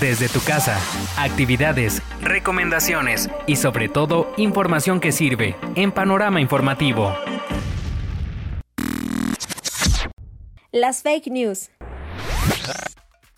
desde tu casa, actividades, recomendaciones y sobre todo información que sirve en Panorama Informativo. Las fake news.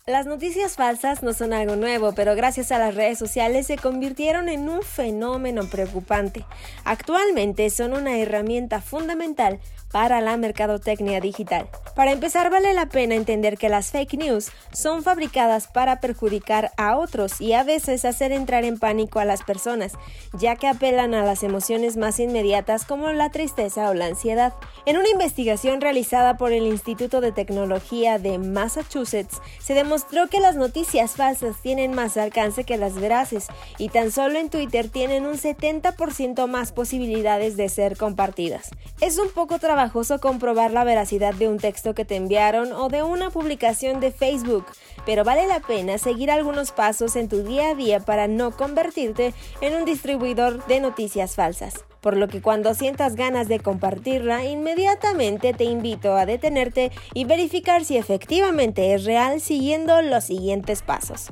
Las noticias falsas no son algo nuevo, pero gracias a las redes sociales se convirtieron en un fenómeno preocupante. Actualmente son una herramienta fundamental para la mercadotecnia digital. Para empezar, vale la pena entender que las fake news son fabricadas para perjudicar a otros y a veces hacer entrar en pánico a las personas, ya que apelan a las emociones más inmediatas como la tristeza o la ansiedad. En una investigación realizada por el Instituto de Tecnología de Massachusetts, se demostró que las noticias falsas tienen más alcance que las veraces y tan solo en Twitter tienen un 70% más posibilidades de ser compartidas. Es un poco trabajoso comprobar la veracidad de un texto que te enviaron o de una publicación de Facebook, pero vale la pena seguir algunos pasos en tu día a día para no convertirte en un distribuidor de noticias falsas. Por lo que cuando sientas ganas de compartirla, inmediatamente te invito a detenerte y verificar si efectivamente es real siguiendo los siguientes pasos.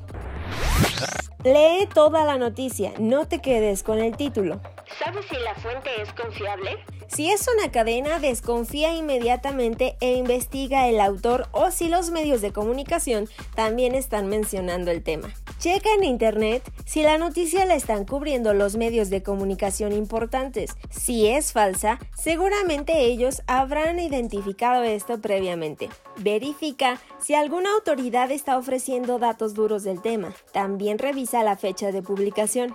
Lee toda la noticia, no te quedes con el título. ¿Sabes si la fuente es confiable? Si es una cadena, desconfía inmediatamente e investiga el autor o si los medios de comunicación también están mencionando el tema. Checa en internet si la noticia la están cubriendo los medios de comunicación importantes. Si es falsa, seguramente ellos habrán identificado esto previamente. Verifica si alguna autoridad está ofreciendo datos duros del tema. También revisa la fecha de publicación.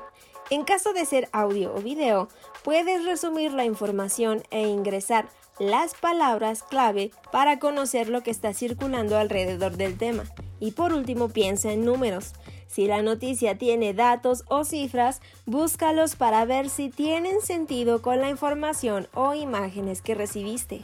En caso de ser audio o video, puedes resumir la información e ingresar las palabras clave para conocer lo que está circulando alrededor del tema. Y por último, piensa en números. Si la noticia tiene datos o cifras, búscalos para ver si tienen sentido con la información o imágenes que recibiste.